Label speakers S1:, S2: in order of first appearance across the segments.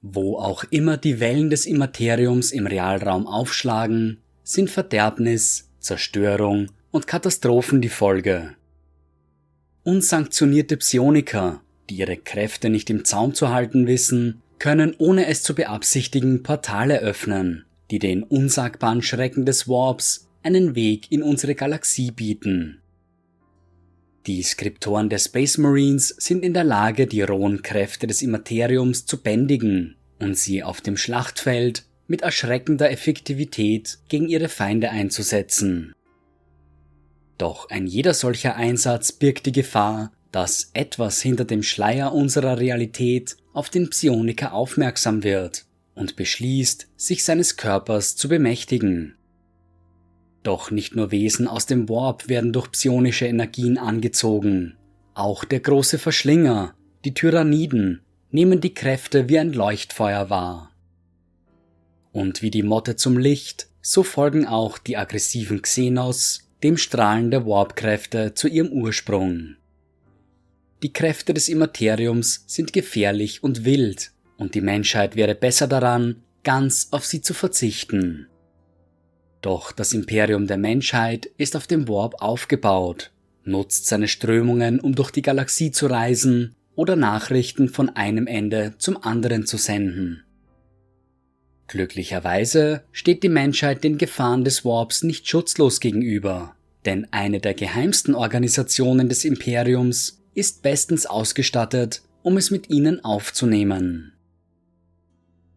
S1: Wo auch immer die Wellen des Immateriums im Realraum aufschlagen, sind Verderbnis, Zerstörung und Katastrophen die Folge. Unsanktionierte Psioniker, die ihre Kräfte nicht im Zaum zu halten wissen, können ohne es zu beabsichtigen Portale öffnen, die den unsagbaren Schrecken des Warps einen Weg in unsere Galaxie bieten. Die Skriptoren der Space Marines sind in der Lage, die rohen Kräfte des Immateriums zu bändigen und sie auf dem Schlachtfeld mit erschreckender Effektivität gegen ihre Feinde einzusetzen. Doch ein jeder solcher Einsatz birgt die Gefahr, dass etwas hinter dem Schleier unserer Realität auf den Psioniker aufmerksam wird und beschließt, sich seines Körpers zu bemächtigen. Doch nicht nur Wesen aus dem Warp werden durch psionische Energien angezogen. Auch der große Verschlinger, die Tyranniden, nehmen die Kräfte wie ein Leuchtfeuer wahr. Und wie die Motte zum Licht, so folgen auch die aggressiven Xenos dem Strahlen der Warpkräfte zu ihrem Ursprung. Die Kräfte des Immateriums sind gefährlich und wild, und die Menschheit wäre besser daran, ganz auf sie zu verzichten. Doch das Imperium der Menschheit ist auf dem Warp aufgebaut, nutzt seine Strömungen, um durch die Galaxie zu reisen oder Nachrichten von einem Ende zum anderen zu senden. Glücklicherweise steht die Menschheit den Gefahren des Warps nicht schutzlos gegenüber, denn eine der geheimsten Organisationen des Imperiums ist bestens ausgestattet, um es mit ihnen aufzunehmen.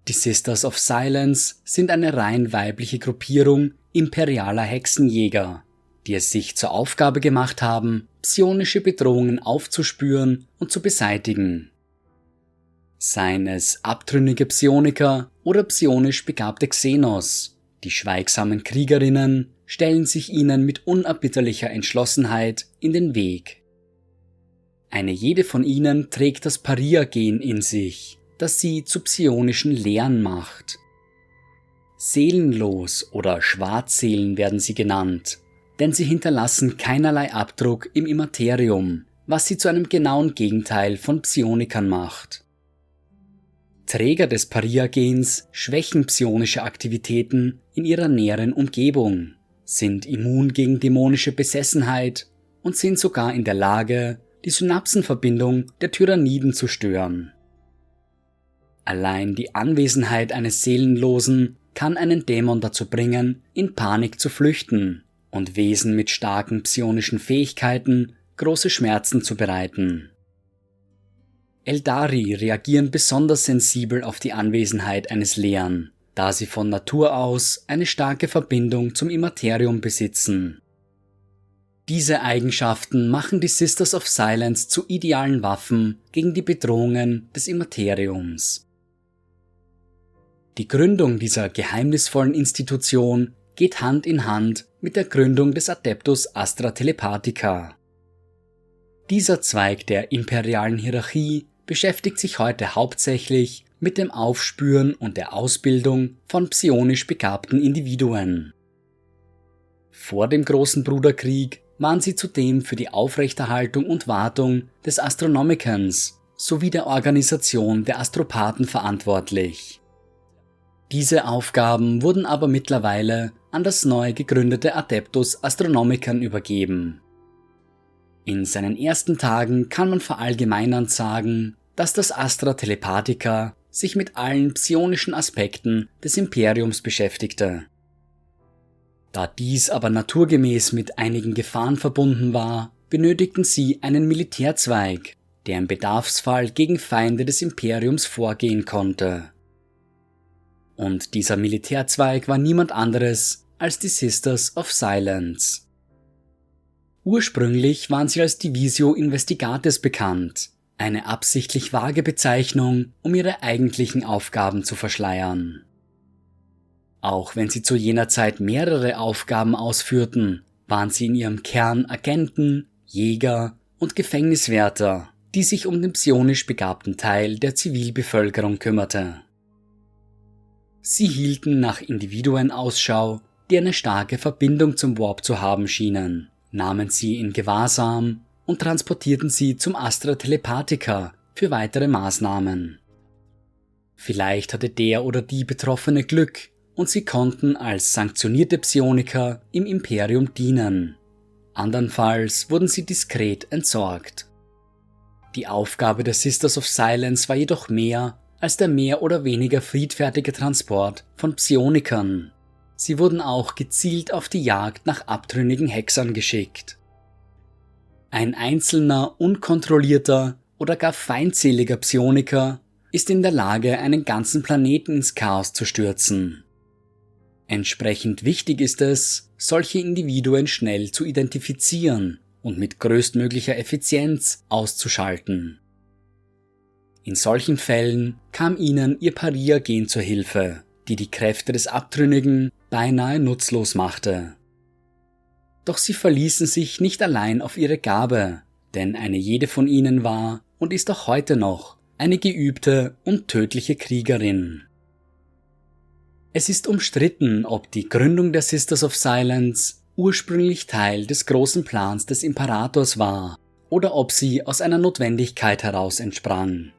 S1: Die Sisters of Silence sind eine rein weibliche Gruppierung imperialer Hexenjäger, die es sich zur Aufgabe gemacht haben, psionische Bedrohungen aufzuspüren und zu beseitigen. Seien es abtrünnige Psioniker oder psionisch begabte Xenos, die schweigsamen Kriegerinnen stellen sich ihnen mit unerbitterlicher Entschlossenheit in den Weg. Eine jede von ihnen trägt das Paria-Gen in sich, das sie zu psionischen Lehren macht. Seelenlos oder Schwarzseelen werden sie genannt, denn sie hinterlassen keinerlei Abdruck im Immaterium, was sie zu einem genauen Gegenteil von Psionikern macht. Träger des Paria-Gens schwächen psionische Aktivitäten in ihrer näheren Umgebung, sind immun gegen dämonische Besessenheit und sind sogar in der Lage, die Synapsenverbindung der Tyranniden zu stören. Allein die Anwesenheit eines Seelenlosen kann einen Dämon dazu bringen, in Panik zu flüchten und Wesen mit starken psionischen Fähigkeiten große Schmerzen zu bereiten. Eldari reagieren besonders sensibel auf die Anwesenheit eines Lehren, da sie von Natur aus eine starke Verbindung zum Immaterium besitzen. Diese Eigenschaften machen die Sisters of Silence zu idealen Waffen gegen die Bedrohungen des Immateriums. Die Gründung dieser geheimnisvollen Institution geht Hand in Hand mit der Gründung des Adeptus Astra Telepathica. Dieser Zweig der imperialen Hierarchie beschäftigt sich heute hauptsächlich mit dem Aufspüren und der Ausbildung von psionisch begabten Individuen. Vor dem großen Bruderkrieg waren sie zudem für die Aufrechterhaltung und Wartung des Astronomicans sowie der Organisation der Astropathen verantwortlich. Diese Aufgaben wurden aber mittlerweile an das neu gegründete Adeptus Astronomicon übergeben. In seinen ersten Tagen kann man verallgemeinernd sagen, dass das Astra Telepathica sich mit allen psionischen Aspekten des Imperiums beschäftigte. Da dies aber naturgemäß mit einigen Gefahren verbunden war, benötigten sie einen Militärzweig, der im Bedarfsfall gegen Feinde des Imperiums vorgehen konnte. Und dieser Militärzweig war niemand anderes als die Sisters of Silence. Ursprünglich waren sie als Divisio Investigates bekannt, eine absichtlich vage Bezeichnung, um ihre eigentlichen Aufgaben zu verschleiern. Auch wenn sie zu jener Zeit mehrere Aufgaben ausführten, waren sie in ihrem Kern Agenten, Jäger und Gefängniswärter, die sich um den psionisch begabten Teil der Zivilbevölkerung kümmerte. Sie hielten nach Individuen Ausschau, die eine starke Verbindung zum Warp zu haben schienen, nahmen sie in Gewahrsam und transportierten sie zum Astra Telepathica für weitere Maßnahmen. Vielleicht hatte der oder die Betroffene Glück und sie konnten als sanktionierte Psioniker im Imperium dienen. Andernfalls wurden sie diskret entsorgt. Die Aufgabe der Sisters of Silence war jedoch mehr als der mehr oder weniger friedfertige Transport von Psionikern. Sie wurden auch gezielt auf die Jagd nach abtrünnigen Hexern geschickt. Ein einzelner, unkontrollierter oder gar feindseliger Psioniker ist in der Lage, einen ganzen Planeten ins Chaos zu stürzen. Entsprechend wichtig ist es, solche Individuen schnell zu identifizieren und mit größtmöglicher Effizienz auszuschalten. In solchen Fällen kam ihnen ihr Paria-Gen zur Hilfe, die die Kräfte des Abtrünnigen beinahe nutzlos machte. Doch sie verließen sich nicht allein auf ihre Gabe, denn eine jede von ihnen war und ist auch heute noch eine geübte und tödliche Kriegerin. Es ist umstritten, ob die Gründung der Sisters of Silence ursprünglich Teil des großen Plans des Imperators war oder ob sie aus einer Notwendigkeit heraus entsprang.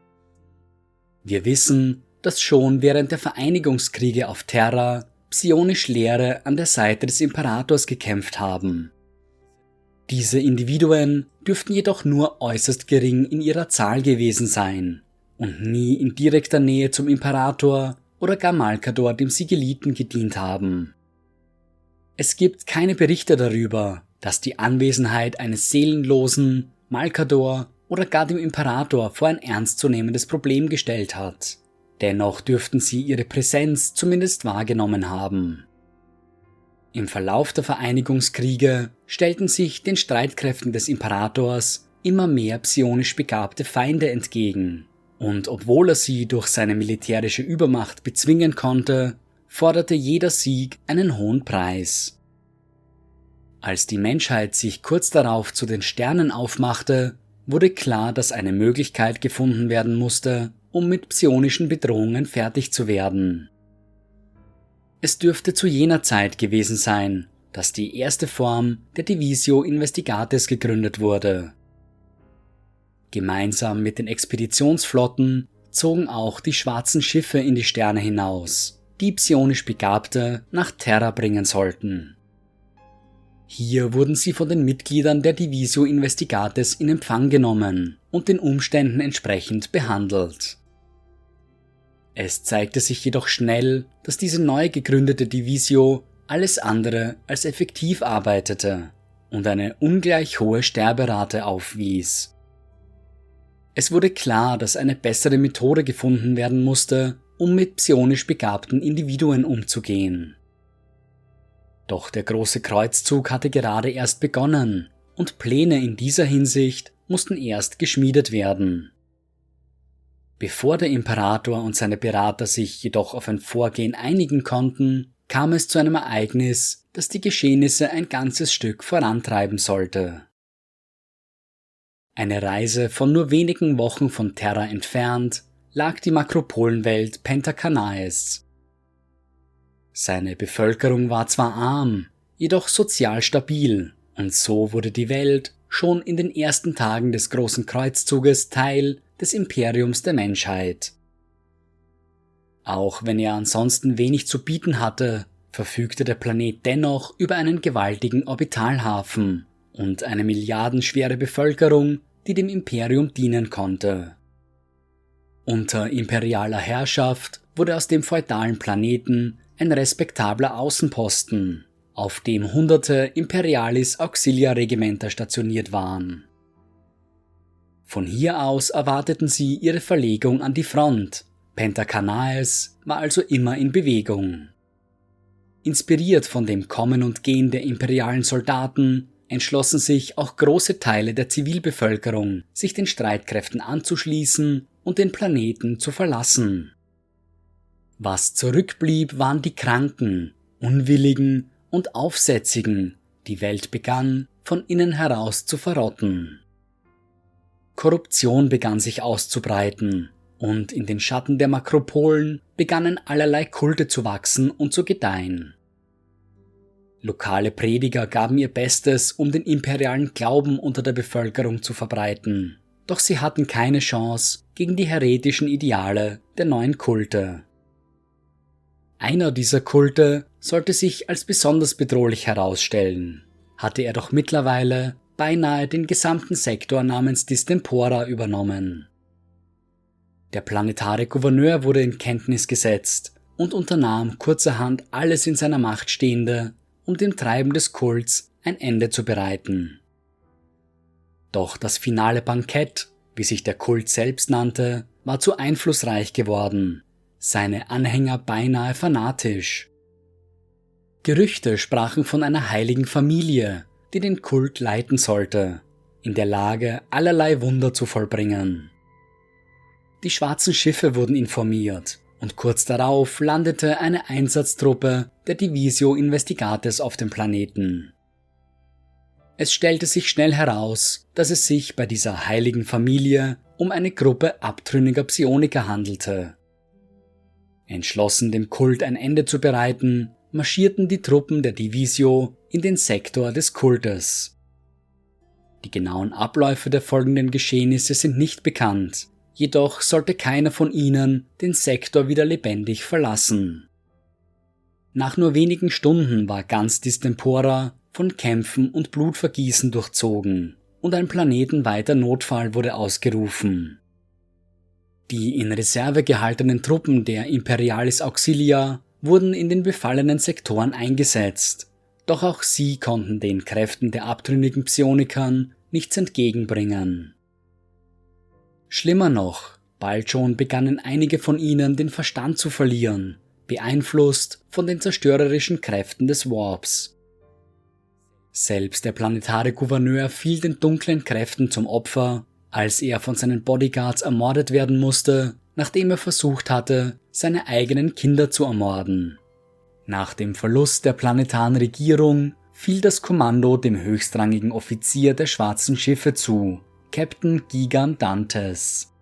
S1: Wir wissen, dass schon während der Vereinigungskriege auf Terra psionisch Lehre an der Seite des Imperators gekämpft haben. Diese Individuen dürften jedoch nur äußerst gering in ihrer Zahl gewesen sein und nie in direkter Nähe zum Imperator oder gar Malkador dem Sigiliten gedient haben. Es gibt keine Berichte darüber, dass die Anwesenheit eines seelenlosen, Malkador oder gar dem Imperator vor ein ernstzunehmendes Problem gestellt hat. Dennoch dürften sie ihre Präsenz zumindest wahrgenommen haben. Im Verlauf der Vereinigungskriege stellten sich den Streitkräften des Imperators immer mehr psionisch begabte Feinde entgegen, und obwohl er sie durch seine militärische Übermacht bezwingen konnte, forderte jeder Sieg einen hohen Preis. Als die Menschheit sich kurz darauf zu den Sternen aufmachte, wurde klar, dass eine Möglichkeit gefunden werden musste, um mit psionischen Bedrohungen fertig zu werden. Es dürfte zu jener Zeit gewesen sein, dass die erste Form der Divisio Investigates gegründet wurde. Gemeinsam mit den Expeditionsflotten zogen auch die schwarzen Schiffe in die Sterne hinaus, die psionisch Begabte nach Terra bringen sollten. Hier wurden sie von den Mitgliedern der Divisio Investigates in Empfang genommen und den Umständen entsprechend behandelt. Es zeigte sich jedoch schnell, dass diese neu gegründete Divisio alles andere als effektiv arbeitete und eine ungleich hohe Sterberate aufwies. Es wurde klar, dass eine bessere Methode gefunden werden musste, um mit psionisch begabten Individuen umzugehen. Doch der große Kreuzzug hatte gerade erst begonnen und Pläne in dieser Hinsicht mussten erst geschmiedet werden. Bevor der Imperator und seine Berater sich jedoch auf ein Vorgehen einigen konnten, kam es zu einem Ereignis, das die Geschehnisse ein ganzes Stück vorantreiben sollte. Eine Reise von nur wenigen Wochen von Terra entfernt lag die Makropolenwelt Pentakanaes. Seine Bevölkerung war zwar arm, jedoch sozial stabil, und so wurde die Welt schon in den ersten Tagen des großen Kreuzzuges Teil des Imperiums der Menschheit. Auch wenn er ansonsten wenig zu bieten hatte, verfügte der Planet dennoch über einen gewaltigen Orbitalhafen und eine milliardenschwere Bevölkerung, die dem Imperium dienen konnte. Unter imperialer Herrschaft wurde aus dem feudalen Planeten ein respektabler Außenposten, auf dem hunderte Imperialis Auxilia Regimenter stationiert waren. Von hier aus erwarteten sie ihre Verlegung an die Front. Pentacanaes war also immer in Bewegung. Inspiriert von dem Kommen und Gehen der imperialen Soldaten entschlossen sich auch große Teile der Zivilbevölkerung, sich den Streitkräften anzuschließen und den Planeten zu verlassen. Was zurückblieb, waren die Kranken, Unwilligen und Aufsätzigen, die Welt begann von innen heraus zu verrotten. Korruption begann sich auszubreiten, und in den Schatten der Makropolen begannen allerlei Kulte zu wachsen und zu gedeihen. Lokale Prediger gaben ihr Bestes, um den imperialen Glauben unter der Bevölkerung zu verbreiten, doch sie hatten keine Chance gegen die heretischen Ideale der neuen Kulte. Einer dieser Kulte sollte sich als besonders bedrohlich herausstellen, hatte er doch mittlerweile beinahe den gesamten Sektor namens Distempora übernommen. Der planetare Gouverneur wurde in Kenntnis gesetzt und unternahm kurzerhand alles in seiner Macht Stehende, um dem Treiben des Kults ein Ende zu bereiten. Doch das finale Bankett, wie sich der Kult selbst nannte, war zu einflussreich geworden, seine Anhänger beinahe fanatisch. Gerüchte sprachen von einer heiligen Familie, die den Kult leiten sollte, in der Lage, allerlei Wunder zu vollbringen. Die schwarzen Schiffe wurden informiert und kurz darauf landete eine Einsatztruppe der Divisio Investigates auf dem Planeten. Es stellte sich schnell heraus, dass es sich bei dieser heiligen Familie um eine Gruppe abtrünniger Psioniker handelte. Entschlossen dem Kult ein Ende zu bereiten, marschierten die Truppen der Divisio in den Sektor des Kultes. Die genauen Abläufe der folgenden Geschehnisse sind nicht bekannt, jedoch sollte keiner von ihnen den Sektor wieder lebendig verlassen. Nach nur wenigen Stunden war ganz Distempora von Kämpfen und Blutvergießen durchzogen und ein planetenweiter Notfall wurde ausgerufen. Die in Reserve gehaltenen Truppen der Imperialis Auxilia wurden in den befallenen Sektoren eingesetzt, doch auch sie konnten den Kräften der abtrünnigen Psionikern nichts entgegenbringen. Schlimmer noch, bald schon begannen einige von ihnen den Verstand zu verlieren, beeinflusst von den zerstörerischen Kräften des Warps. Selbst der planetare Gouverneur fiel den dunklen Kräften zum Opfer, als er von seinen Bodyguards ermordet werden musste, nachdem er versucht hatte, seine eigenen Kinder zu ermorden. Nach dem Verlust der planetaren Regierung fiel das Kommando dem höchstrangigen Offizier der schwarzen Schiffe zu, Captain Gigan Dantes.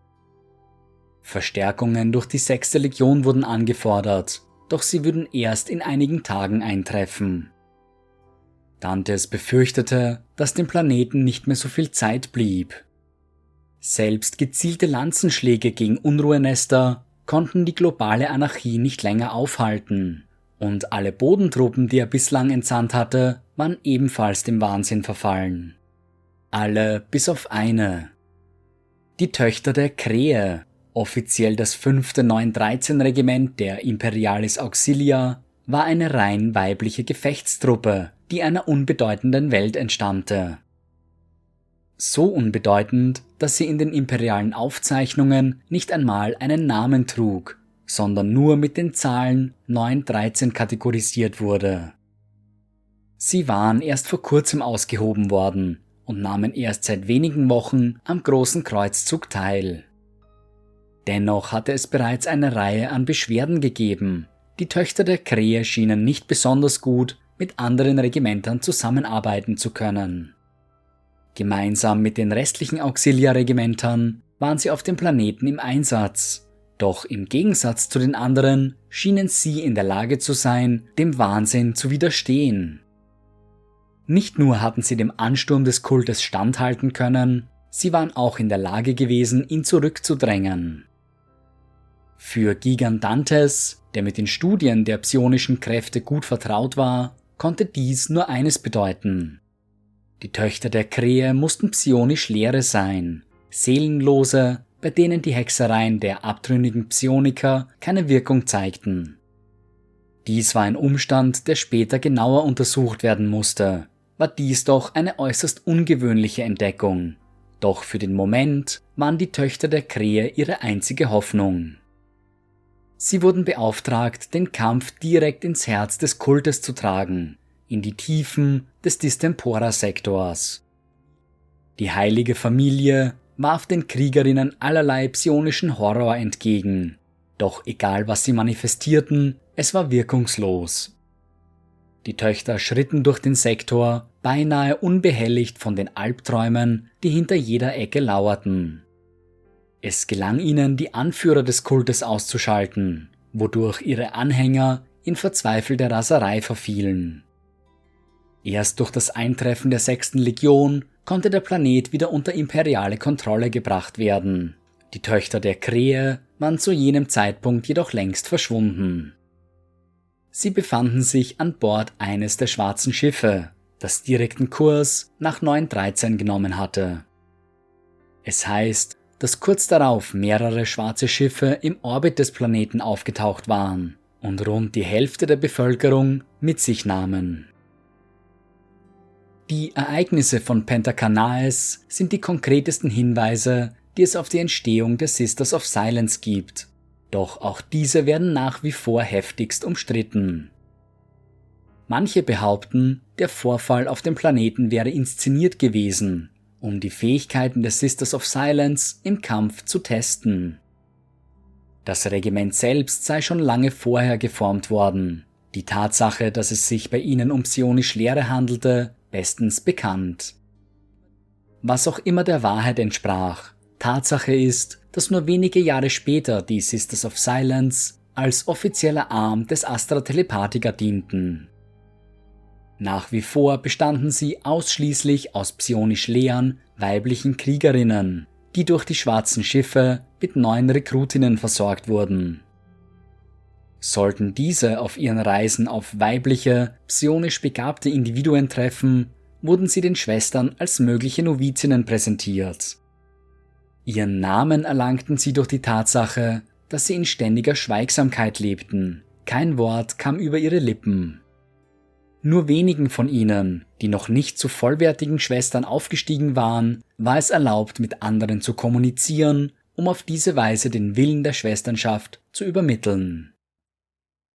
S1: Verstärkungen durch die sechste Legion wurden angefordert, doch sie würden erst in einigen Tagen eintreffen. Dantes befürchtete, dass dem Planeten nicht mehr so viel Zeit blieb. Selbst gezielte Lanzenschläge gegen Unruhenester konnten die globale Anarchie nicht länger aufhalten, und alle Bodentruppen, die er bislang entsandt hatte, waren ebenfalls dem Wahnsinn verfallen. Alle bis auf eine. Die Töchter der Krähe, offiziell das 5. 913 Regiment der Imperialis Auxilia, war eine rein weibliche Gefechtstruppe, die einer unbedeutenden Welt entstammte. So unbedeutend, dass sie in den imperialen Aufzeichnungen nicht einmal einen Namen trug, sondern nur mit den Zahlen 913 kategorisiert wurde. Sie waren erst vor kurzem ausgehoben worden und nahmen erst seit wenigen Wochen am großen Kreuzzug teil. Dennoch hatte es bereits eine Reihe an Beschwerden gegeben. Die Töchter der Krähe schienen nicht besonders gut mit anderen Regimentern zusammenarbeiten zu können. Gemeinsam mit den restlichen Auxiliarregimentern waren sie auf dem Planeten im Einsatz, doch im Gegensatz zu den anderen schienen sie in der Lage zu sein, dem Wahnsinn zu widerstehen. Nicht nur hatten sie dem Ansturm des Kultes standhalten können, sie waren auch in der Lage gewesen, ihn zurückzudrängen. Für Gigandantes, der mit den Studien der psionischen Kräfte gut vertraut war, konnte dies nur eines bedeuten. Die Töchter der Krähe mussten psionisch leere sein, Seelenlose, bei denen die Hexereien der abtrünnigen Psioniker keine Wirkung zeigten. Dies war ein Umstand, der später genauer untersucht werden musste, war dies doch eine äußerst ungewöhnliche Entdeckung. Doch für den Moment waren die Töchter der Krähe ihre einzige Hoffnung. Sie wurden beauftragt, den Kampf direkt ins Herz des Kultes zu tragen, in die Tiefen des Distempora-Sektors. Die heilige Familie warf den Kriegerinnen allerlei psionischen Horror entgegen, doch egal was sie manifestierten, es war wirkungslos. Die Töchter schritten durch den Sektor, beinahe unbehelligt von den Albträumen, die hinter jeder Ecke lauerten. Es gelang ihnen, die Anführer des Kultes auszuschalten, wodurch ihre Anhänger in verzweifelte Raserei verfielen. Erst durch das Eintreffen der sechsten Legion konnte der Planet wieder unter imperiale Kontrolle gebracht werden. Die Töchter der Krähe waren zu jenem Zeitpunkt jedoch längst verschwunden. Sie befanden sich an Bord eines der schwarzen Schiffe, das direkten Kurs nach 913 genommen hatte. Es heißt, dass kurz darauf mehrere schwarze Schiffe im Orbit des Planeten aufgetaucht waren und rund die Hälfte der Bevölkerung mit sich nahmen. Die Ereignisse von Pentakanaes sind die konkretesten Hinweise, die es auf die Entstehung der Sisters of Silence gibt. Doch auch diese werden nach wie vor heftigst umstritten. Manche behaupten, der Vorfall auf dem Planeten wäre inszeniert gewesen, um die Fähigkeiten der Sisters of Silence im Kampf zu testen. Das Regiment selbst sei schon lange vorher geformt worden. Die Tatsache, dass es sich bei ihnen um psionisch Lehre handelte, bestens bekannt. Was auch immer der Wahrheit entsprach, Tatsache ist, dass nur wenige Jahre später die Sisters of Silence als offizieller Arm des Astra Telepathica dienten. Nach wie vor bestanden sie ausschließlich aus psionisch leeren, weiblichen Kriegerinnen, die durch die schwarzen Schiffe mit neuen Rekrutinnen versorgt wurden. Sollten diese auf ihren Reisen auf weibliche, psionisch begabte Individuen treffen, wurden sie den Schwestern als mögliche Novizinnen präsentiert. Ihren Namen erlangten sie durch die Tatsache, dass sie in ständiger Schweigsamkeit lebten. Kein Wort kam über ihre Lippen. Nur wenigen von ihnen, die noch nicht zu vollwertigen Schwestern aufgestiegen waren, war es erlaubt, mit anderen zu kommunizieren, um auf diese Weise den Willen der Schwesternschaft zu übermitteln.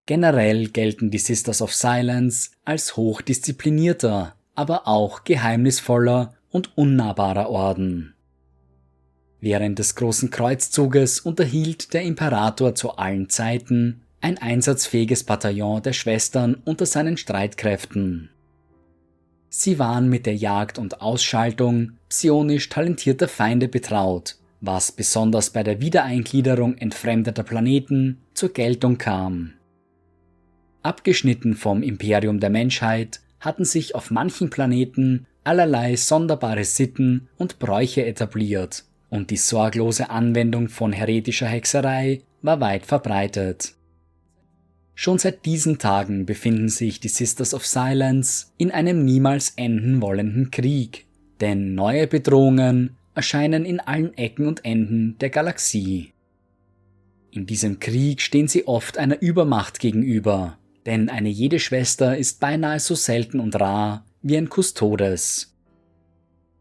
S1: Generell gelten die Sisters of Silence als hochdisziplinierter, aber auch geheimnisvoller und unnahbarer Orden. Während des großen Kreuzzuges unterhielt der Imperator zu allen Zeiten ein einsatzfähiges Bataillon der Schwestern unter seinen Streitkräften. Sie waren mit der Jagd und Ausschaltung psionisch talentierter Feinde betraut, was besonders bei der Wiedereingliederung entfremdeter Planeten zur Geltung kam. Abgeschnitten vom Imperium der Menschheit hatten sich auf manchen Planeten allerlei sonderbare Sitten und Bräuche etabliert, und die sorglose Anwendung von heretischer Hexerei war weit verbreitet. Schon seit diesen Tagen befinden sich die Sisters of Silence in einem niemals enden wollenden Krieg, denn neue Bedrohungen erscheinen in allen Ecken und Enden der Galaxie. In diesem Krieg stehen sie oft einer Übermacht gegenüber, denn eine jede Schwester ist beinahe so selten und rar wie ein Kustodes.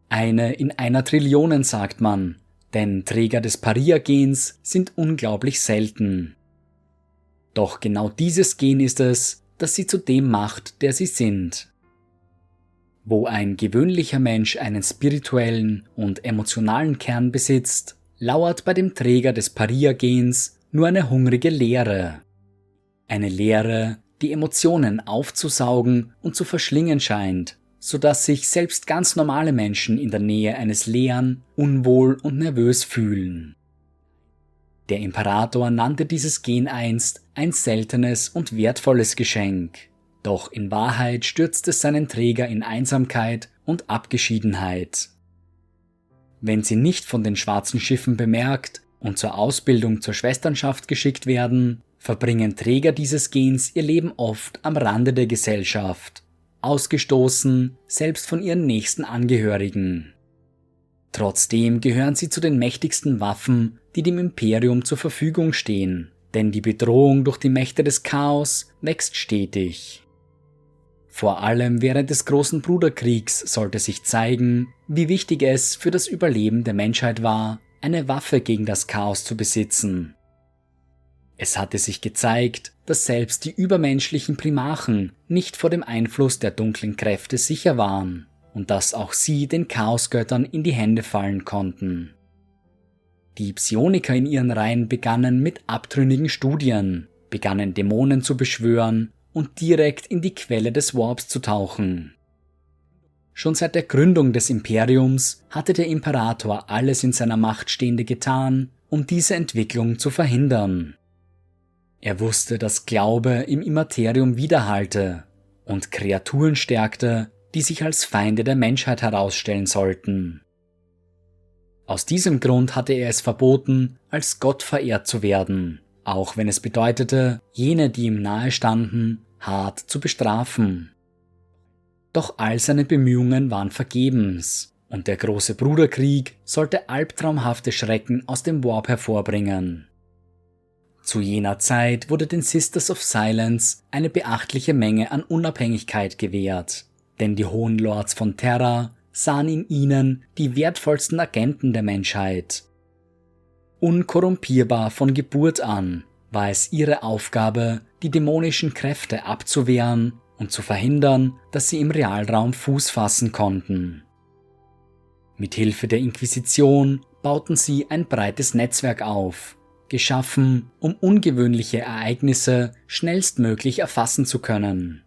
S1: Eine in einer Trillionen sagt man, denn Träger des Paria-Gens sind unglaublich selten. Doch genau dieses Gen ist es, das sie zu dem macht, der sie sind. Wo ein gewöhnlicher Mensch einen spirituellen und emotionalen Kern besitzt, lauert bei dem Träger des Paria-Gens nur eine hungrige Leere. Eine Leere, die Emotionen aufzusaugen und zu verschlingen scheint, so dass sich selbst ganz normale Menschen in der Nähe eines leeren, unwohl und nervös fühlen. Der Imperator nannte dieses Gen einst ein seltenes und wertvolles Geschenk, doch in Wahrheit stürzt es seinen Träger in Einsamkeit und Abgeschiedenheit. Wenn sie nicht von den schwarzen Schiffen bemerkt und zur Ausbildung zur Schwesternschaft geschickt werden, verbringen Träger dieses Gens ihr Leben oft am Rande der Gesellschaft, ausgestoßen, selbst von ihren nächsten Angehörigen. Trotzdem gehören sie zu den mächtigsten Waffen, die dem Imperium zur Verfügung stehen, denn die Bedrohung durch die Mächte des Chaos wächst stetig. Vor allem während des großen Bruderkriegs sollte sich zeigen, wie wichtig es für das Überleben der Menschheit war, eine Waffe gegen das Chaos zu besitzen. Es hatte sich gezeigt, dass selbst die übermenschlichen Primachen nicht vor dem Einfluss der dunklen Kräfte sicher waren und dass auch sie den Chaosgöttern in die Hände fallen konnten. Die Psioniker in ihren Reihen begannen mit abtrünnigen Studien, begannen Dämonen zu beschwören und direkt in die Quelle des Warps zu tauchen. Schon seit der Gründung des Imperiums hatte der Imperator alles in seiner Macht Stehende getan, um diese Entwicklung zu verhindern. Er wusste, dass Glaube im Immaterium widerhallte und Kreaturen stärkte, die sich als Feinde der Menschheit herausstellen sollten. Aus diesem Grund hatte er es verboten, als Gott verehrt zu werden, auch wenn es bedeutete, jene, die ihm nahe standen, hart zu bestrafen. Doch all seine Bemühungen waren vergebens, und der große Bruderkrieg sollte albtraumhafte Schrecken aus dem Warp hervorbringen. Zu jener Zeit wurde den Sisters of Silence eine beachtliche Menge an Unabhängigkeit gewährt, denn die Hohen Lords von Terra sahen in ihnen die wertvollsten Agenten der Menschheit. Unkorrumpierbar von Geburt an war es ihre Aufgabe, die dämonischen Kräfte abzuwehren und zu verhindern, dass sie im Realraum Fuß fassen konnten. Mit Hilfe der Inquisition bauten sie ein breites Netzwerk auf, geschaffen, um ungewöhnliche Ereignisse schnellstmöglich erfassen zu können.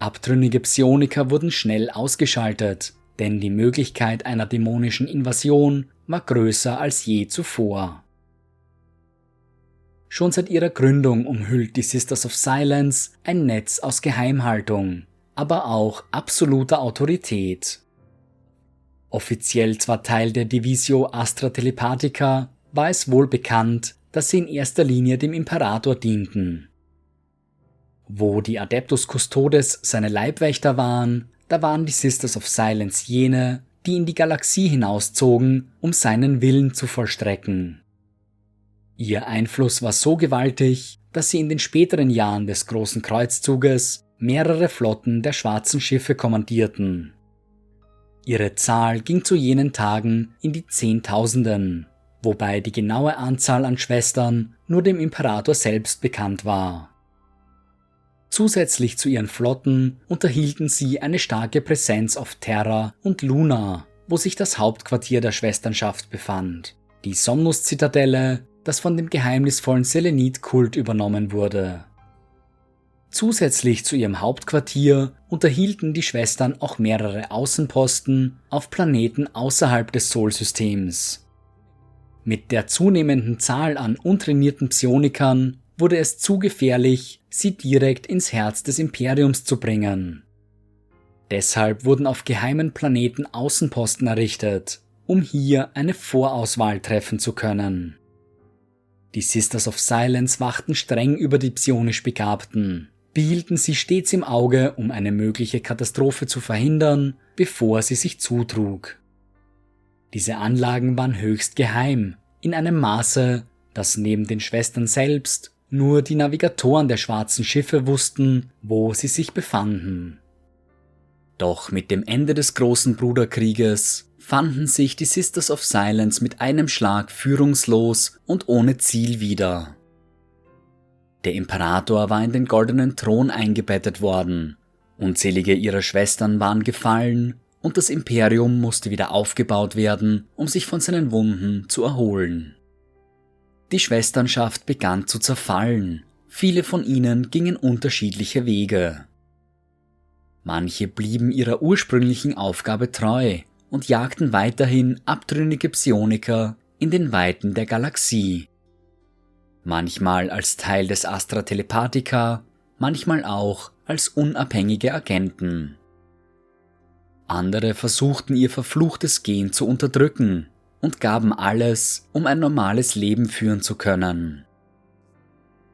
S1: Abtrünnige Psioniker wurden schnell ausgeschaltet, denn die Möglichkeit einer dämonischen Invasion war größer als je zuvor. Schon seit ihrer Gründung umhüllt die Sisters of Silence ein Netz aus Geheimhaltung, aber auch absoluter Autorität. Offiziell zwar Teil der Divisio Astra Telepathica, war es wohl bekannt, dass sie in erster Linie dem Imperator dienten. Wo die Adeptus Custodes seine Leibwächter waren, da waren die Sisters of Silence jene, die in die Galaxie hinauszogen, um seinen Willen zu vollstrecken. Ihr Einfluss war so gewaltig, dass sie in den späteren Jahren des großen Kreuzzuges mehrere Flotten der schwarzen Schiffe kommandierten. Ihre Zahl ging zu jenen Tagen in die Zehntausenden wobei die genaue Anzahl an Schwestern nur dem Imperator selbst bekannt war. Zusätzlich zu ihren Flotten unterhielten sie eine starke Präsenz auf Terra und Luna, wo sich das Hauptquartier der Schwesternschaft befand, die Somnus-Zitadelle, das von dem geheimnisvollen Selenit-Kult übernommen wurde. Zusätzlich zu ihrem Hauptquartier unterhielten die Schwestern auch mehrere Außenposten auf Planeten außerhalb des Solsystems. Mit der zunehmenden Zahl an untrainierten Psionikern wurde es zu gefährlich, sie direkt ins Herz des Imperiums zu bringen. Deshalb wurden auf geheimen Planeten Außenposten errichtet, um hier eine Vorauswahl treffen zu können. Die Sisters of Silence wachten streng über die psionisch Begabten, behielten sie stets im Auge, um eine mögliche Katastrophe zu verhindern, bevor sie sich zutrug. Diese Anlagen waren höchst geheim, in einem Maße, dass neben den Schwestern selbst nur die Navigatoren der schwarzen Schiffe wussten, wo sie sich befanden. Doch mit dem Ende des großen Bruderkrieges fanden sich die Sisters of Silence mit einem Schlag führungslos und ohne Ziel wieder. Der Imperator war in den goldenen Thron eingebettet worden, unzählige ihrer Schwestern waren gefallen und das Imperium musste wieder aufgebaut werden, um sich von seinen Wunden zu erholen. Die Schwesternschaft begann zu zerfallen, viele von ihnen gingen unterschiedliche Wege. Manche blieben ihrer ursprünglichen Aufgabe treu und jagten weiterhin abtrünnige Psioniker in den Weiten der Galaxie. Manchmal als Teil des Astra Telepathica, manchmal auch als unabhängige Agenten. Andere versuchten ihr verfluchtes Gen zu unterdrücken und gaben alles, um ein normales Leben führen zu können.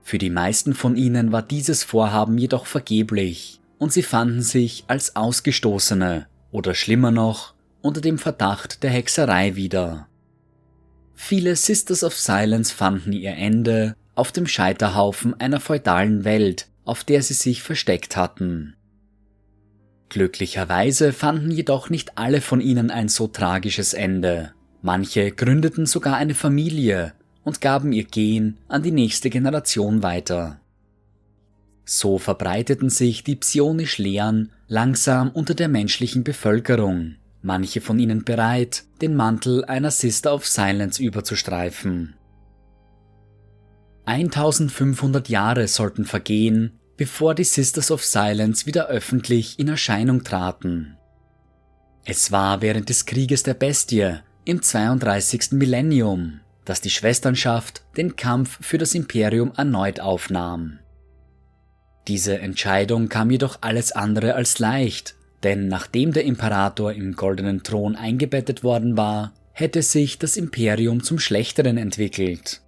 S1: Für die meisten von ihnen war dieses Vorhaben jedoch vergeblich und sie fanden sich als Ausgestoßene oder schlimmer noch unter dem Verdacht der Hexerei wieder. Viele Sisters of Silence fanden ihr Ende auf dem Scheiterhaufen einer feudalen Welt, auf der sie sich versteckt hatten. Glücklicherweise fanden jedoch nicht alle von ihnen ein so tragisches Ende. Manche gründeten sogar eine Familie und gaben ihr Gen an die nächste Generation weiter. So verbreiteten sich die psionisch Lehren langsam unter der menschlichen Bevölkerung, manche von ihnen bereit, den Mantel einer Sister of Silence überzustreifen. 1500 Jahre sollten vergehen, bevor die Sisters of Silence wieder öffentlich in Erscheinung traten. Es war während des Krieges der Bestie im 32. Millennium, dass die Schwesternschaft den Kampf für das Imperium erneut aufnahm. Diese Entscheidung kam jedoch alles andere als leicht, denn nachdem der Imperator im goldenen Thron eingebettet worden war, hätte sich das Imperium zum Schlechteren entwickelt.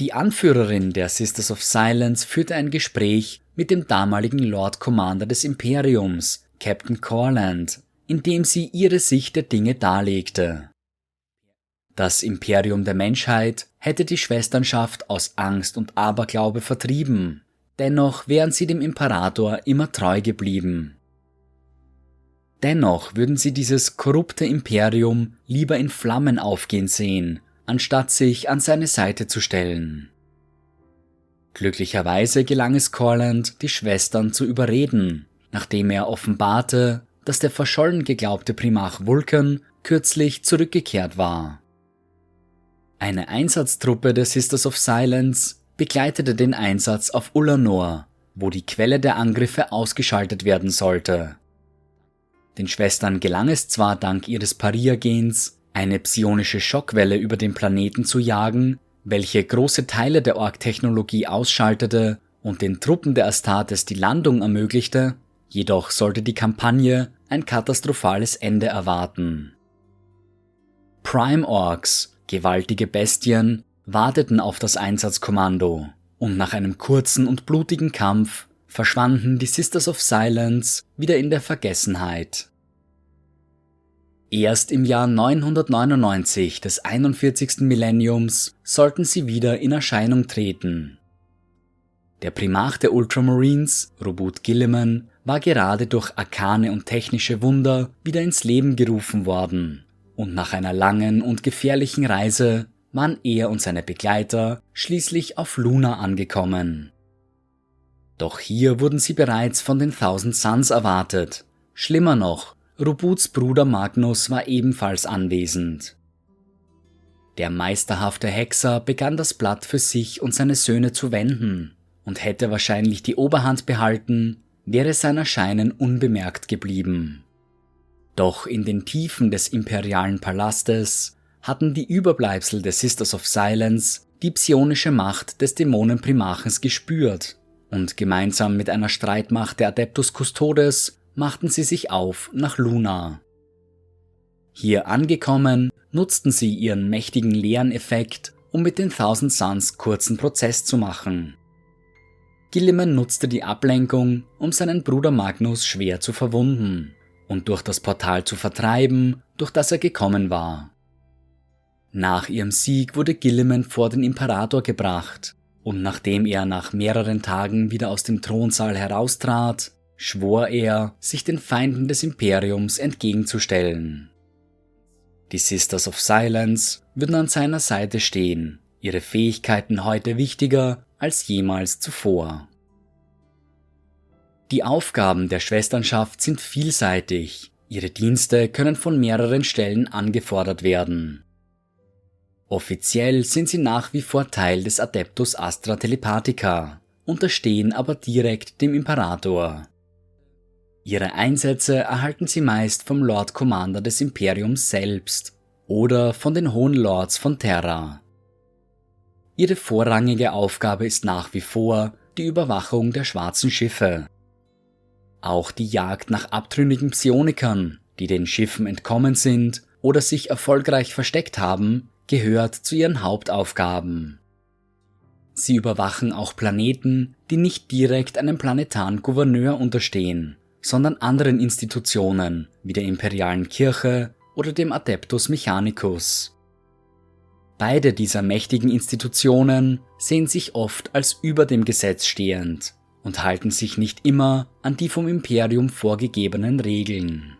S1: Die Anführerin der Sisters of Silence führte ein Gespräch mit dem damaligen Lord Commander des Imperiums, Captain Corland, in dem sie ihre Sicht der Dinge darlegte. Das Imperium der Menschheit hätte die Schwesternschaft aus Angst und Aberglaube vertrieben, dennoch wären sie dem Imperator immer treu geblieben. Dennoch würden sie dieses korrupte Imperium lieber in Flammen aufgehen sehen, anstatt sich an seine Seite zu stellen. Glücklicherweise gelang es Corland, die Schwestern zu überreden, nachdem er offenbarte, dass der verschollen geglaubte Primarch Vulcan kürzlich zurückgekehrt war. Eine Einsatztruppe der Sisters of Silence begleitete den Einsatz auf Ulanor, wo die Quelle der Angriffe ausgeschaltet werden sollte. Den Schwestern gelang es zwar dank ihres Pariergens, eine psionische Schockwelle über den Planeten zu jagen, welche große Teile der Org-Technologie ausschaltete und den Truppen der Astartes die Landung ermöglichte, jedoch sollte die Kampagne ein katastrophales Ende erwarten. Prime Orks, gewaltige Bestien, warteten auf das Einsatzkommando und nach einem kurzen und blutigen Kampf verschwanden die Sisters of Silence wieder in der Vergessenheit. Erst im Jahr 999 des 41. Millenniums sollten sie wieder in Erscheinung treten. Der Primarch der Ultramarines, Robut Gilliman, war gerade durch arkane und technische Wunder wieder ins Leben gerufen worden, und nach einer langen und gefährlichen Reise waren er und seine Begleiter schließlich auf Luna angekommen. Doch hier wurden sie bereits von den Thousand Suns erwartet. Schlimmer noch, Rubuts Bruder Magnus war ebenfalls anwesend. Der meisterhafte Hexer begann das Blatt für sich und seine Söhne zu wenden und hätte wahrscheinlich die Oberhand behalten, wäre sein Erscheinen unbemerkt geblieben. Doch in den Tiefen des imperialen Palastes hatten die Überbleibsel der Sisters of Silence die psionische Macht des Dämonenprimarchens gespürt und gemeinsam mit einer Streitmacht der Adeptus Custodes machten sie sich auf nach Luna. Hier angekommen, nutzten sie ihren mächtigen Lerneffekt, um mit den Thousand Suns kurzen Prozess zu machen. Gilliman nutzte die Ablenkung, um seinen Bruder Magnus schwer zu verwunden und durch das Portal zu vertreiben, durch das er gekommen war. Nach ihrem Sieg wurde Gilliman vor den Imperator gebracht, und nachdem er nach mehreren Tagen wieder aus dem Thronsaal heraustrat, schwor er, sich den Feinden des Imperiums entgegenzustellen. Die Sisters of Silence würden an seiner Seite stehen, ihre Fähigkeiten heute wichtiger als jemals zuvor. Die Aufgaben der Schwesternschaft sind vielseitig, ihre Dienste können von mehreren Stellen angefordert werden. Offiziell sind sie nach wie vor Teil des Adeptus Astra Telepathica, unterstehen aber direkt dem Imperator. Ihre Einsätze erhalten sie meist vom Lord Commander des Imperiums selbst oder von den Hohen Lords von Terra. Ihre vorrangige Aufgabe ist nach wie vor die Überwachung der schwarzen Schiffe. Auch die Jagd nach abtrünnigen Psionikern, die den Schiffen entkommen sind oder sich erfolgreich versteckt haben, gehört zu ihren Hauptaufgaben. Sie überwachen auch Planeten, die nicht direkt einem planetaren Gouverneur unterstehen, sondern anderen Institutionen wie der imperialen Kirche oder dem Adeptus Mechanicus. Beide dieser mächtigen Institutionen sehen sich oft als über dem Gesetz stehend und halten sich nicht immer an die vom Imperium vorgegebenen Regeln.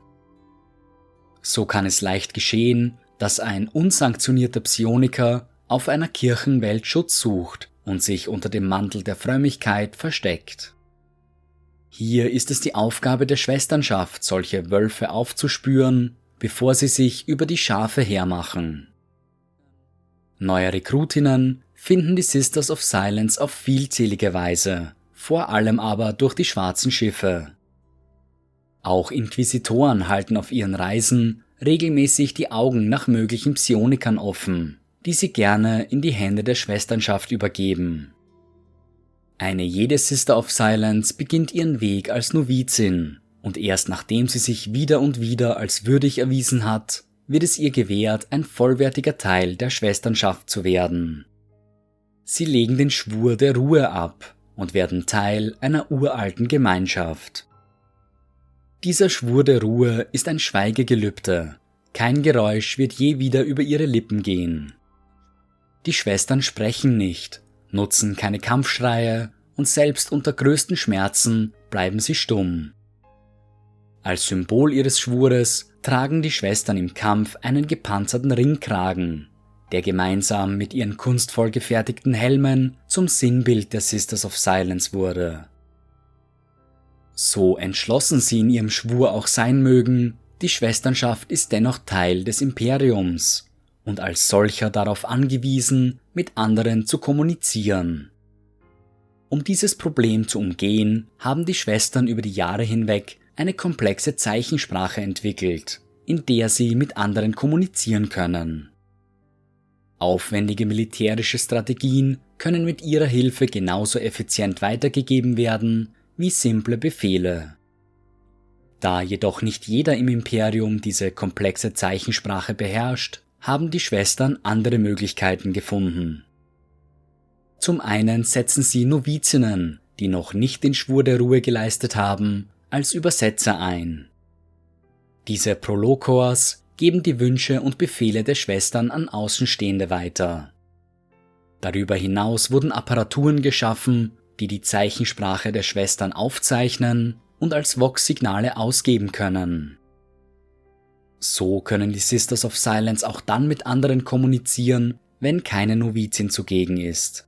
S1: So kann es leicht geschehen, dass ein unsanktionierter Psioniker auf einer Kirchenwelt Schutz sucht und sich unter dem Mantel der Frömmigkeit versteckt. Hier ist es die Aufgabe der Schwesternschaft, solche Wölfe aufzuspüren, bevor sie sich über die Schafe hermachen. Neue Rekrutinnen finden die Sisters of Silence auf vielzählige Weise, vor allem aber durch die schwarzen Schiffe. Auch Inquisitoren halten auf ihren Reisen regelmäßig die Augen nach möglichen Psionikern offen, die sie gerne in die Hände der Schwesternschaft übergeben. Eine jede Sister of Silence beginnt ihren Weg als Novizin und erst nachdem sie sich wieder und wieder als würdig erwiesen hat, wird es ihr gewährt, ein vollwertiger Teil der Schwesternschaft zu werden. Sie legen den Schwur der Ruhe ab und werden Teil einer uralten Gemeinschaft. Dieser Schwur der Ruhe ist ein Schweigegelübde. Kein Geräusch wird je wieder über ihre Lippen gehen. Die Schwestern sprechen nicht, nutzen keine Kampfschreie und selbst unter größten Schmerzen bleiben sie stumm. Als Symbol ihres Schwures tragen die Schwestern im Kampf einen gepanzerten Ringkragen, der gemeinsam mit ihren kunstvoll gefertigten Helmen zum Sinnbild der Sisters of Silence wurde. So entschlossen sie in ihrem Schwur auch sein mögen, die Schwesternschaft ist dennoch Teil des Imperiums und als solcher darauf angewiesen, mit anderen zu kommunizieren. Um dieses Problem zu umgehen, haben die Schwestern über die Jahre hinweg eine komplexe Zeichensprache entwickelt, in der sie mit anderen kommunizieren können. Aufwendige militärische Strategien können mit ihrer Hilfe genauso effizient weitergegeben werden wie simple Befehle. Da jedoch nicht jeder im Imperium diese komplexe Zeichensprache beherrscht, haben die Schwestern andere Möglichkeiten gefunden. Zum einen setzen sie Novizinnen, die noch nicht den Schwur der Ruhe geleistet haben, als Übersetzer ein. Diese Prolokors geben die Wünsche und Befehle der Schwestern an Außenstehende weiter. Darüber hinaus wurden Apparaturen geschaffen, die die Zeichensprache der Schwestern aufzeichnen und als Vox-Signale ausgeben können. So können die Sisters of Silence auch dann mit anderen kommunizieren, wenn keine Novizin zugegen ist.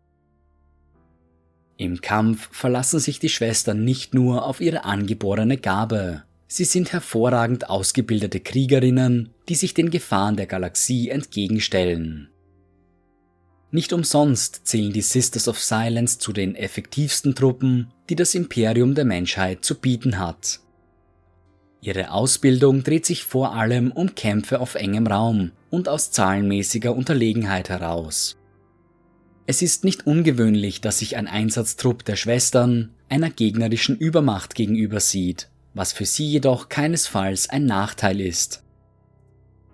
S1: Im Kampf verlassen sich die Schwestern nicht nur auf ihre angeborene Gabe, sie sind hervorragend ausgebildete Kriegerinnen, die sich den Gefahren der Galaxie entgegenstellen. Nicht umsonst zählen die Sisters of Silence zu den effektivsten Truppen, die das Imperium der Menschheit zu bieten hat. Ihre Ausbildung dreht sich vor allem um Kämpfe auf engem Raum und aus zahlenmäßiger Unterlegenheit heraus. Es ist nicht ungewöhnlich, dass sich ein Einsatztrupp der Schwestern einer gegnerischen Übermacht gegenüber sieht, was für sie jedoch keinesfalls ein Nachteil ist.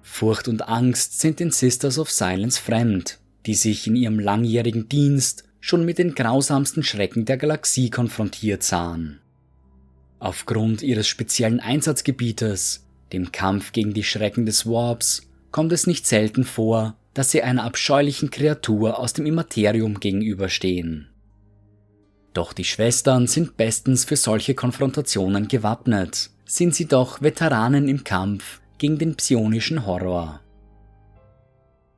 S1: Furcht und Angst sind den Sisters of Silence fremd, die sich in ihrem langjährigen Dienst schon mit den grausamsten Schrecken der Galaxie konfrontiert sahen. Aufgrund ihres speziellen Einsatzgebietes, dem Kampf gegen die Schrecken des Warps, kommt es nicht selten vor, dass sie einer abscheulichen Kreatur aus dem Immaterium gegenüberstehen. Doch die Schwestern sind bestens für solche Konfrontationen gewappnet, sind sie doch Veteranen im Kampf gegen den psionischen Horror.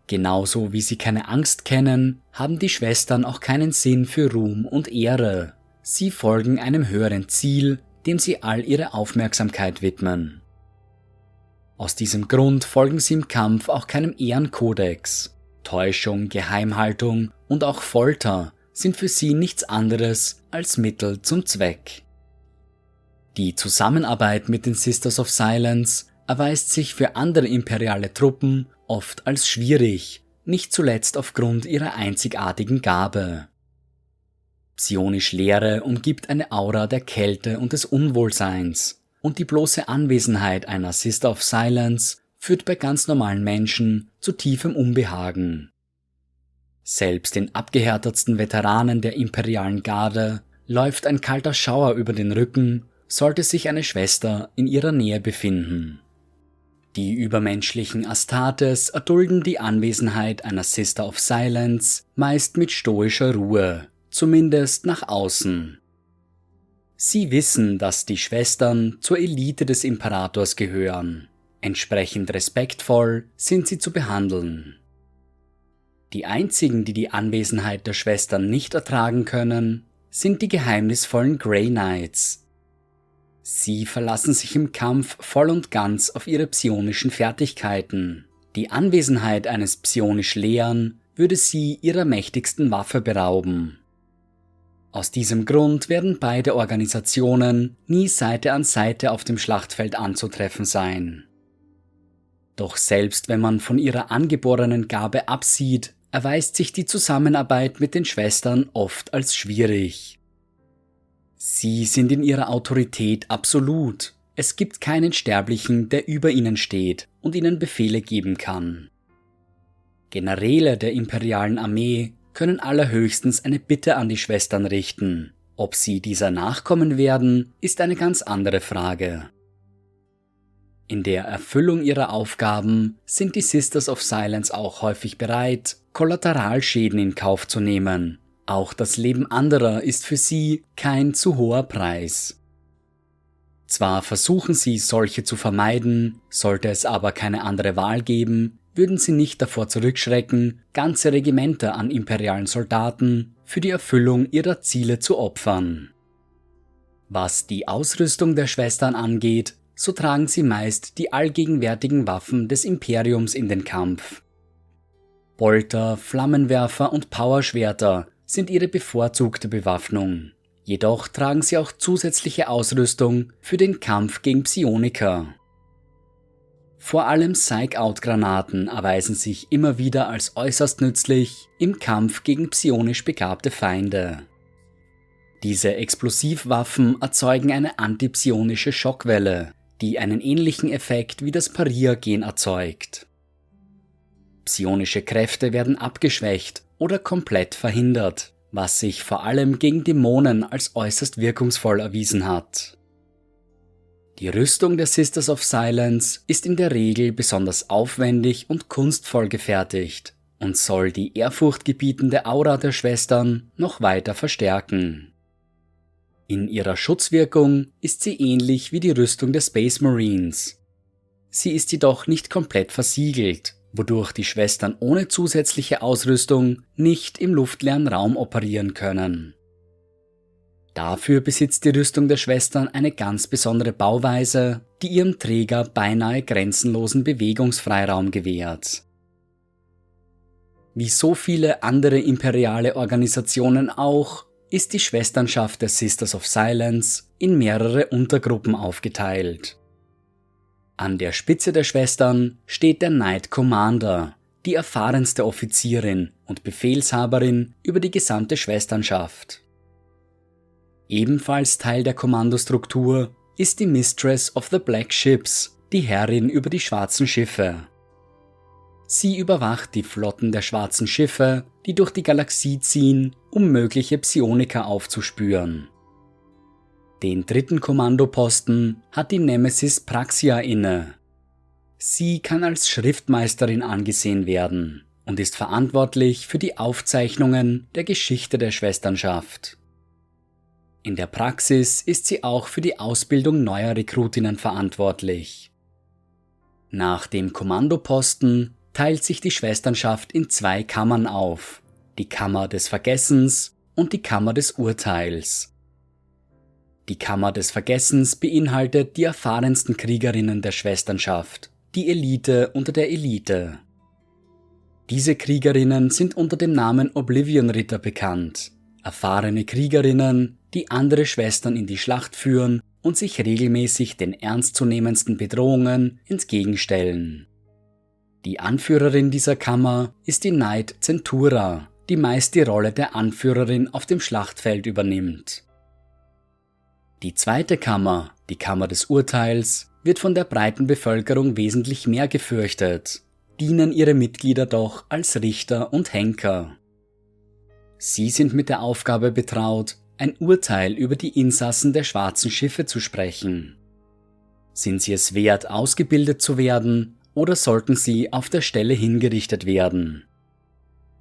S1: Genauso wie sie keine Angst kennen, haben die Schwestern auch keinen Sinn für Ruhm und Ehre. Sie folgen einem höheren Ziel, dem sie all ihre Aufmerksamkeit widmen. Aus diesem Grund folgen sie im Kampf auch keinem Ehrenkodex. Täuschung, Geheimhaltung und auch Folter sind für sie nichts anderes als Mittel zum Zweck. Die Zusammenarbeit mit den Sisters of Silence erweist sich für andere imperiale Truppen oft als schwierig, nicht zuletzt aufgrund ihrer einzigartigen Gabe. Psionisch Lehre umgibt eine Aura der Kälte und des Unwohlseins, und die bloße Anwesenheit einer Sister of Silence führt bei ganz normalen Menschen zu tiefem Unbehagen. Selbst den abgehärtetsten Veteranen der imperialen Garde läuft ein kalter Schauer über den Rücken, sollte sich eine Schwester in ihrer Nähe befinden. Die übermenschlichen Astartes erdulden die Anwesenheit einer Sister of Silence meist mit stoischer Ruhe, zumindest nach außen. Sie wissen, dass die Schwestern zur Elite des Imperators gehören. Entsprechend respektvoll sind sie zu behandeln. Die einzigen, die die Anwesenheit der Schwestern nicht ertragen können, sind die geheimnisvollen Grey Knights. Sie verlassen sich im Kampf voll und ganz auf ihre psionischen Fertigkeiten. Die Anwesenheit eines psionisch Lehren würde sie ihrer mächtigsten Waffe berauben. Aus diesem Grund werden beide Organisationen nie Seite an Seite auf dem Schlachtfeld anzutreffen sein. Doch selbst wenn man von ihrer angeborenen Gabe absieht, erweist sich die Zusammenarbeit mit den Schwestern oft als schwierig. Sie sind in ihrer Autorität absolut, es gibt keinen Sterblichen, der über ihnen steht und ihnen Befehle geben kann. Generäle der imperialen Armee können allerhöchstens eine Bitte an die Schwestern richten. Ob sie dieser nachkommen werden, ist eine ganz andere Frage. In der Erfüllung ihrer Aufgaben sind die Sisters of Silence auch häufig bereit, Kollateralschäden in Kauf zu nehmen. Auch das Leben anderer ist für sie kein zu hoher Preis. Zwar versuchen sie, solche zu vermeiden, sollte es aber keine andere Wahl geben, würden sie nicht davor zurückschrecken, ganze Regimenter an imperialen Soldaten für die Erfüllung ihrer Ziele zu opfern. Was die Ausrüstung der Schwestern angeht, so tragen sie meist die allgegenwärtigen Waffen des Imperiums in den Kampf. Bolter, Flammenwerfer und Powerschwerter sind ihre bevorzugte Bewaffnung. Jedoch tragen sie auch zusätzliche Ausrüstung für den Kampf gegen Psioniker. Vor allem Psych-Out-Granaten erweisen sich immer wieder als äußerst nützlich im Kampf gegen psionisch begabte Feinde. Diese Explosivwaffen erzeugen eine antipsionische Schockwelle, die einen ähnlichen Effekt wie das Parier-Gen erzeugt. Psionische Kräfte werden abgeschwächt oder komplett verhindert, was sich vor allem gegen Dämonen als äußerst wirkungsvoll erwiesen hat. Die Rüstung der Sisters of Silence ist in der Regel besonders aufwendig und kunstvoll gefertigt und soll die ehrfurchtgebietende Aura der Schwestern noch weiter verstärken. In ihrer Schutzwirkung ist sie ähnlich wie die Rüstung der Space Marines. Sie ist jedoch nicht komplett versiegelt, wodurch die Schwestern ohne zusätzliche Ausrüstung nicht im luftleeren Raum operieren können. Dafür besitzt die Rüstung der Schwestern eine ganz besondere Bauweise, die ihrem Träger beinahe grenzenlosen Bewegungsfreiraum gewährt. Wie so viele andere imperiale Organisationen auch, ist die Schwesternschaft der Sisters of Silence in mehrere Untergruppen aufgeteilt. An der Spitze der Schwestern steht der Knight Commander, die erfahrenste Offizierin und Befehlshaberin über die gesamte Schwesternschaft. Ebenfalls Teil der Kommandostruktur ist die Mistress of the Black Ships, die Herrin über die schwarzen Schiffe. Sie überwacht die Flotten der schwarzen Schiffe, die durch die Galaxie ziehen, um mögliche Psioniker aufzuspüren. Den dritten Kommandoposten hat die Nemesis Praxia inne. Sie kann als Schriftmeisterin angesehen werden und ist verantwortlich für die Aufzeichnungen der Geschichte der Schwesternschaft. In der Praxis ist sie auch für die Ausbildung neuer Rekrutinnen verantwortlich. Nach dem Kommandoposten teilt sich die Schwesternschaft in zwei Kammern auf, die Kammer des Vergessens und die Kammer des Urteils. Die Kammer des Vergessens beinhaltet die erfahrensten Kriegerinnen der Schwesternschaft, die Elite unter der Elite. Diese Kriegerinnen sind unter dem Namen Oblivion Ritter bekannt, erfahrene Kriegerinnen, die andere Schwestern in die Schlacht führen und sich regelmäßig den ernstzunehmendsten Bedrohungen entgegenstellen. Die Anführerin dieser Kammer ist die Knight Centura, die meist die Rolle der Anführerin auf dem Schlachtfeld übernimmt. Die zweite Kammer, die Kammer des Urteils, wird von der breiten Bevölkerung wesentlich mehr gefürchtet, dienen ihre Mitglieder doch als Richter und Henker. Sie sind mit der Aufgabe betraut, ein Urteil über die Insassen der schwarzen Schiffe zu sprechen. Sind sie es wert, ausgebildet zu werden, oder sollten sie auf der Stelle hingerichtet werden?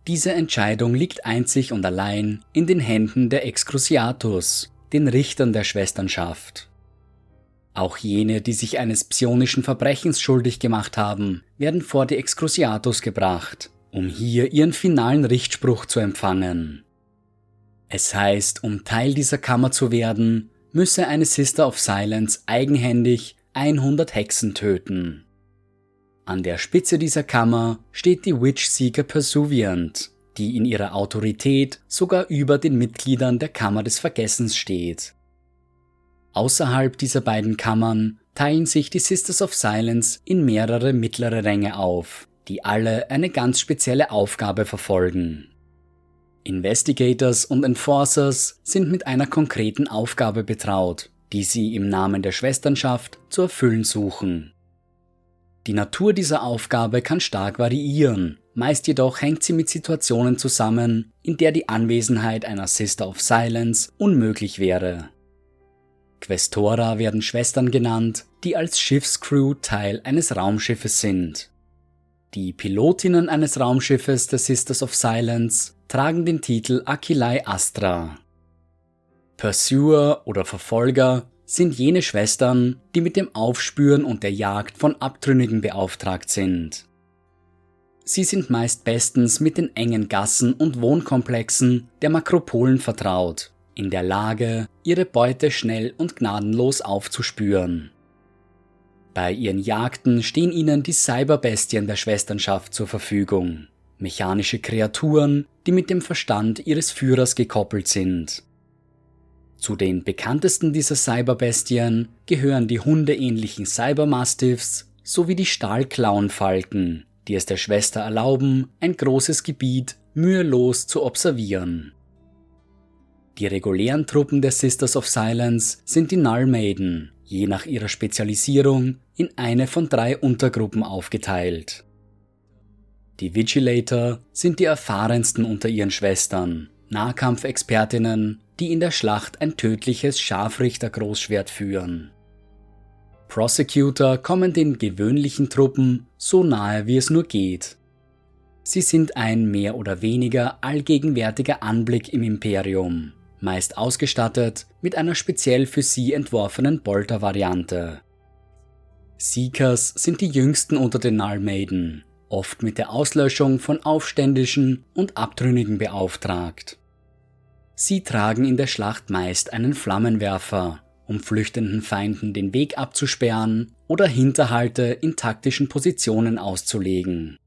S1: Diese Entscheidung liegt einzig und allein in den Händen der Excruciatus, den Richtern der Schwesternschaft. Auch jene, die sich eines psionischen Verbrechens schuldig gemacht haben, werden vor die Excruciatus gebracht, um hier ihren finalen Richtspruch zu empfangen. Es heißt, um Teil dieser Kammer zu werden, müsse eine Sister of Silence eigenhändig 100 Hexen töten. An der Spitze dieser Kammer steht die Witch-Seeker Persuviant, die in ihrer Autorität sogar über den Mitgliedern der Kammer des Vergessens steht. Außerhalb dieser beiden Kammern teilen sich die Sisters of Silence in mehrere mittlere Ränge auf, die alle eine ganz spezielle Aufgabe verfolgen. Investigators und Enforcers sind mit einer konkreten Aufgabe betraut die sie im Namen der Schwesternschaft zu erfüllen suchen. Die Natur dieser Aufgabe kann stark variieren, meist jedoch hängt sie mit Situationen zusammen, in der die Anwesenheit einer Sister of Silence unmöglich wäre. Questora werden Schwestern genannt, die als Schiffscrew Teil eines Raumschiffes sind. Die Pilotinnen eines Raumschiffes der Sisters of Silence tragen den Titel Achillei Astra. Pursuer oder Verfolger sind jene Schwestern, die mit dem Aufspüren und der Jagd von Abtrünnigen beauftragt sind. Sie sind meist bestens mit den engen Gassen und Wohnkomplexen der Makropolen vertraut, in der Lage, ihre Beute schnell und gnadenlos aufzuspüren. Bei ihren Jagden stehen ihnen die Cyberbestien der Schwesternschaft zur Verfügung, mechanische Kreaturen, die mit dem Verstand ihres Führers gekoppelt sind. Zu den bekanntesten dieser Cyberbestien gehören die hundeähnlichen Cybermastiffs sowie die Stahlklauenfalken, die es der Schwester erlauben, ein großes Gebiet mühelos zu observieren. Die regulären Truppen der Sisters of Silence sind die Null Maiden, je nach ihrer Spezialisierung in eine von drei Untergruppen aufgeteilt. Die Vigilator sind die erfahrensten unter ihren Schwestern, Nahkampfexpertinnen die in der Schlacht ein tödliches Scharfrichter-Großschwert führen. Prosecutor kommen den gewöhnlichen Truppen so nahe wie es nur geht. Sie sind ein mehr oder weniger allgegenwärtiger Anblick im Imperium, meist ausgestattet mit einer speziell für sie entworfenen Bolter-Variante. Seekers sind die jüngsten unter den Null Maiden, oft mit der Auslöschung von Aufständischen und Abtrünnigen beauftragt. Sie tragen in der Schlacht meist einen Flammenwerfer, um flüchtenden Feinden den Weg abzusperren oder Hinterhalte in taktischen Positionen auszulegen.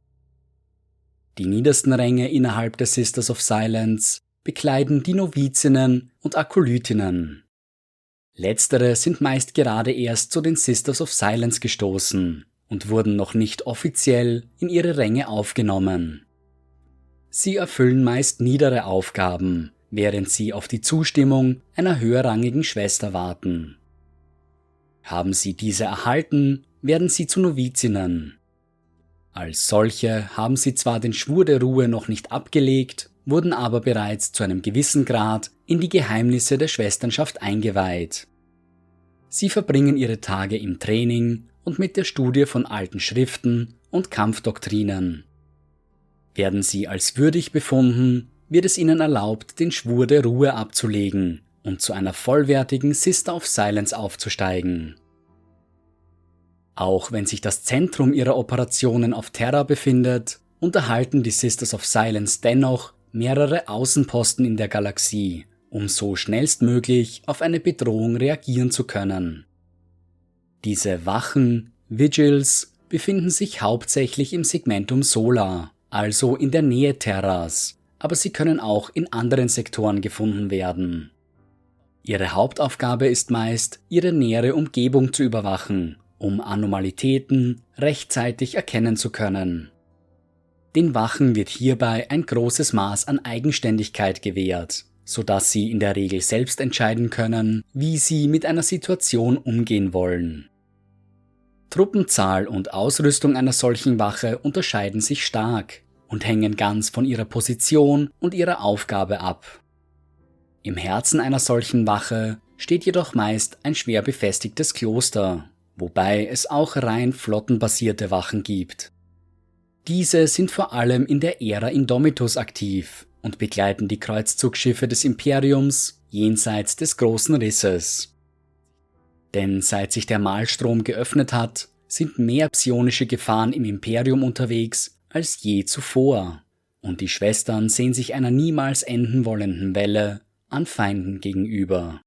S1: Die niedersten Ränge innerhalb der Sisters of Silence bekleiden die Novizinnen und Akolytinnen. Letztere sind meist gerade erst zu den Sisters of Silence gestoßen und wurden noch nicht offiziell in ihre Ränge aufgenommen. Sie erfüllen meist niedere Aufgaben, während sie auf die Zustimmung einer höherrangigen Schwester warten. Haben sie diese erhalten, werden sie zu Novizinnen. Als solche haben sie zwar den Schwur der Ruhe noch nicht abgelegt, wurden aber bereits zu einem gewissen Grad in die Geheimnisse der Schwesternschaft eingeweiht. Sie verbringen ihre Tage im Training und mit der Studie von alten Schriften und Kampfdoktrinen. Werden sie als würdig befunden, wird es ihnen erlaubt, den Schwur der Ruhe abzulegen und zu einer vollwertigen Sister of Silence aufzusteigen. Auch wenn sich das Zentrum ihrer Operationen auf Terra befindet, unterhalten die Sisters of Silence dennoch mehrere Außenposten in der Galaxie, um so schnellstmöglich auf eine Bedrohung reagieren zu können. Diese Wachen, Vigils, befinden sich hauptsächlich im Segmentum Solar, also in der Nähe Terras, aber sie können auch in anderen Sektoren gefunden werden. Ihre Hauptaufgabe ist meist, ihre nähere Umgebung zu überwachen, um Anomalitäten rechtzeitig erkennen zu können. Den Wachen wird hierbei ein großes Maß an Eigenständigkeit gewährt, sodass sie in der Regel selbst entscheiden können, wie sie mit einer Situation umgehen wollen. Truppenzahl und Ausrüstung einer solchen Wache unterscheiden sich stark, und hängen ganz von ihrer Position und ihrer Aufgabe ab. Im Herzen einer solchen Wache steht jedoch meist ein schwer befestigtes Kloster, wobei es auch rein flottenbasierte Wachen gibt. Diese sind vor allem in der Ära Indomitus aktiv und begleiten die Kreuzzugsschiffe des Imperiums jenseits des großen Risses. Denn seit sich der Malstrom geöffnet hat, sind mehr psionische Gefahren im Imperium unterwegs als je zuvor, und die Schwestern sehen sich einer niemals enden wollenden Welle an Feinden gegenüber.